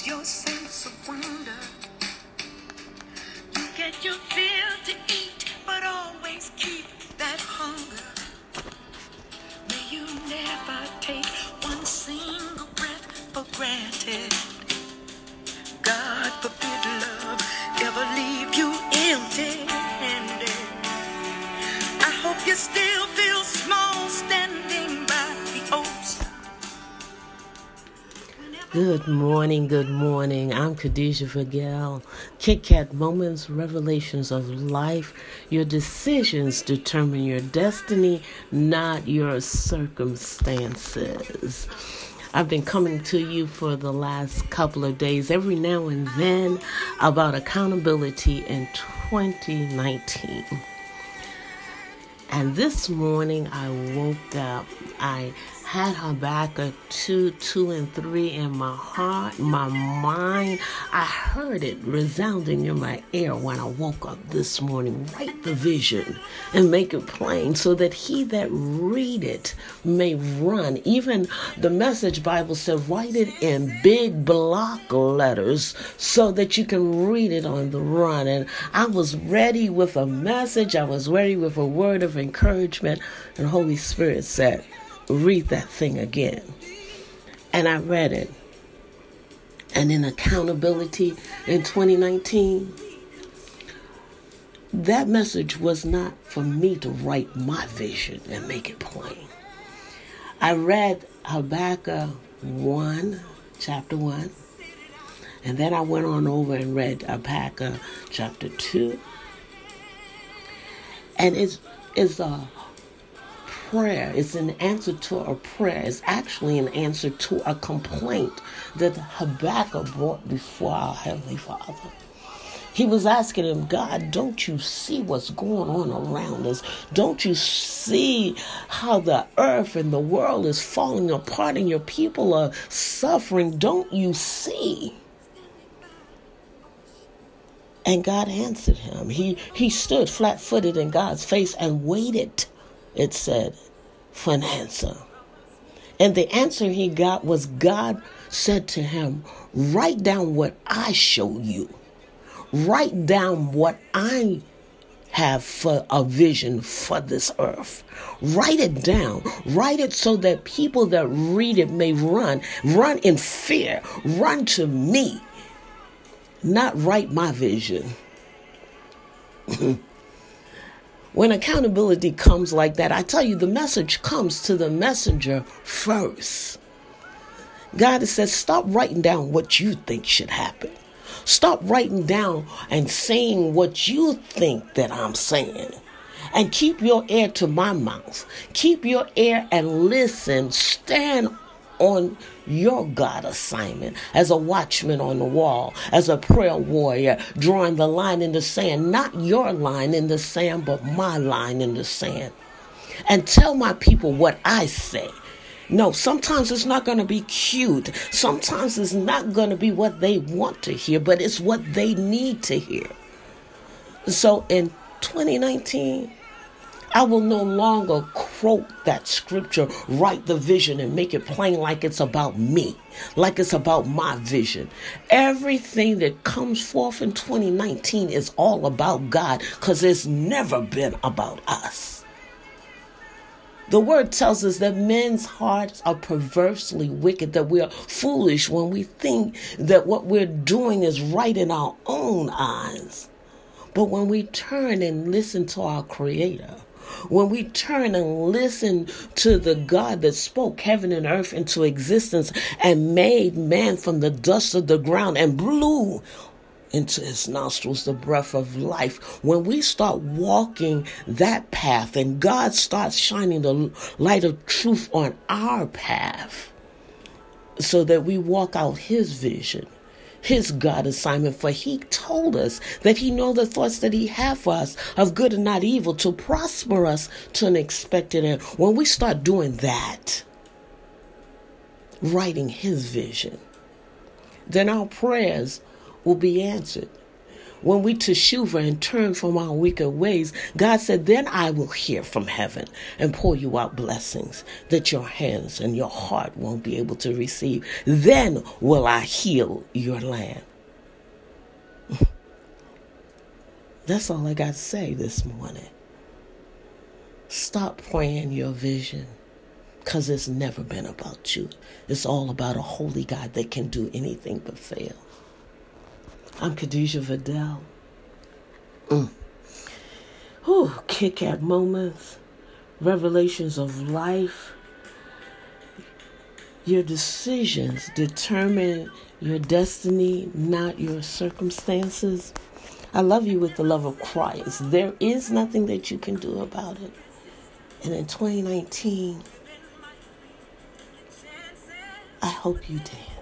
lose your sense of wonder. You get your fill to eat, but always keep that hunger. May you never take one single breath for granted. God forbid love ever leave you empty handed. I hope you still Good morning, good morning. I'm Khadijah Fagel. Kit Kat Moments, Revelations of Life. Your decisions determine your destiny, not your circumstances. I've been coming to you for the last couple of days, every now and then, about accountability in 2019. And this morning I woke up. I had Habakkuk 2, 2, and 3 in my heart, my mind. I heard it resounding in my ear when I woke up this morning. Write the vision and make it plain so that he that read it may run. Even the message Bible said, write it in big block letters so that you can read it on the run. And I was ready with a message, I was ready with a word of encouragement, and Holy Spirit said, read that thing again. And I read it. And in accountability in 2019, that message was not for me to write my vision and make it plain. I read Habakkuk 1, chapter 1, and then I went on over and read Habakkuk chapter 2. And it's, it's a prayer. It's an answer to a prayer. It's actually an answer to a complaint that Habakkuk brought before our Heavenly Father. He was asking him, God, don't you see what's going on around us? Don't you see how the earth and the world is falling apart and your people are suffering? Don't you see? And God answered him. He he stood flat footed in God's face and waited, it said, for an answer. And the answer he got was God said to him, Write down what I show you. Write down what I have for a vision for this earth. Write it down. Write it so that people that read it may run. Run in fear. Run to me. Not write my vision. when accountability comes like that, I tell you, the message comes to the messenger first. God says, stop writing down what you think should happen. Stop writing down and saying what you think that I'm saying. And keep your ear to my mouth. Keep your ear and listen. Stand on your God assignment as a watchman on the wall, as a prayer warrior, drawing the line in the sand, not your line in the sand, but my line in the sand. And tell my people what I say. No, sometimes it's not going to be cute. Sometimes it's not going to be what they want to hear, but it's what they need to hear. So in 2019, I will no longer quote that scripture, write the vision, and make it plain like it's about me, like it's about my vision. Everything that comes forth in 2019 is all about God because it's never been about us. The word tells us that men's hearts are perversely wicked, that we are foolish when we think that what we're doing is right in our own eyes. But when we turn and listen to our Creator, when we turn and listen to the God that spoke heaven and earth into existence and made man from the dust of the ground and blew into his nostrils the breath of life. When we start walking that path and God starts shining the light of truth on our path so that we walk out his vision, his God assignment, for he told us that he know the thoughts that he have for us of good and not evil to prosper us to an expected end. When we start doing that, writing his vision, then our prayers will be answered. When we teshuva and turn from our wicked ways, God said, then I will hear from heaven and pour you out blessings that your hands and your heart won't be able to receive. Then will I heal your land. That's all I got to say this morning. Stop praying your vision because it's never been about you. It's all about a holy God that can do anything but fail. I'm Khadijah Vidal. Mm. Whew, kick at moments, revelations of life. Your decisions determine your destiny, not your circumstances. I love you with the love of Christ. There is nothing that you can do about it. And in 2019, I hope you did. choice to sit it out or dance.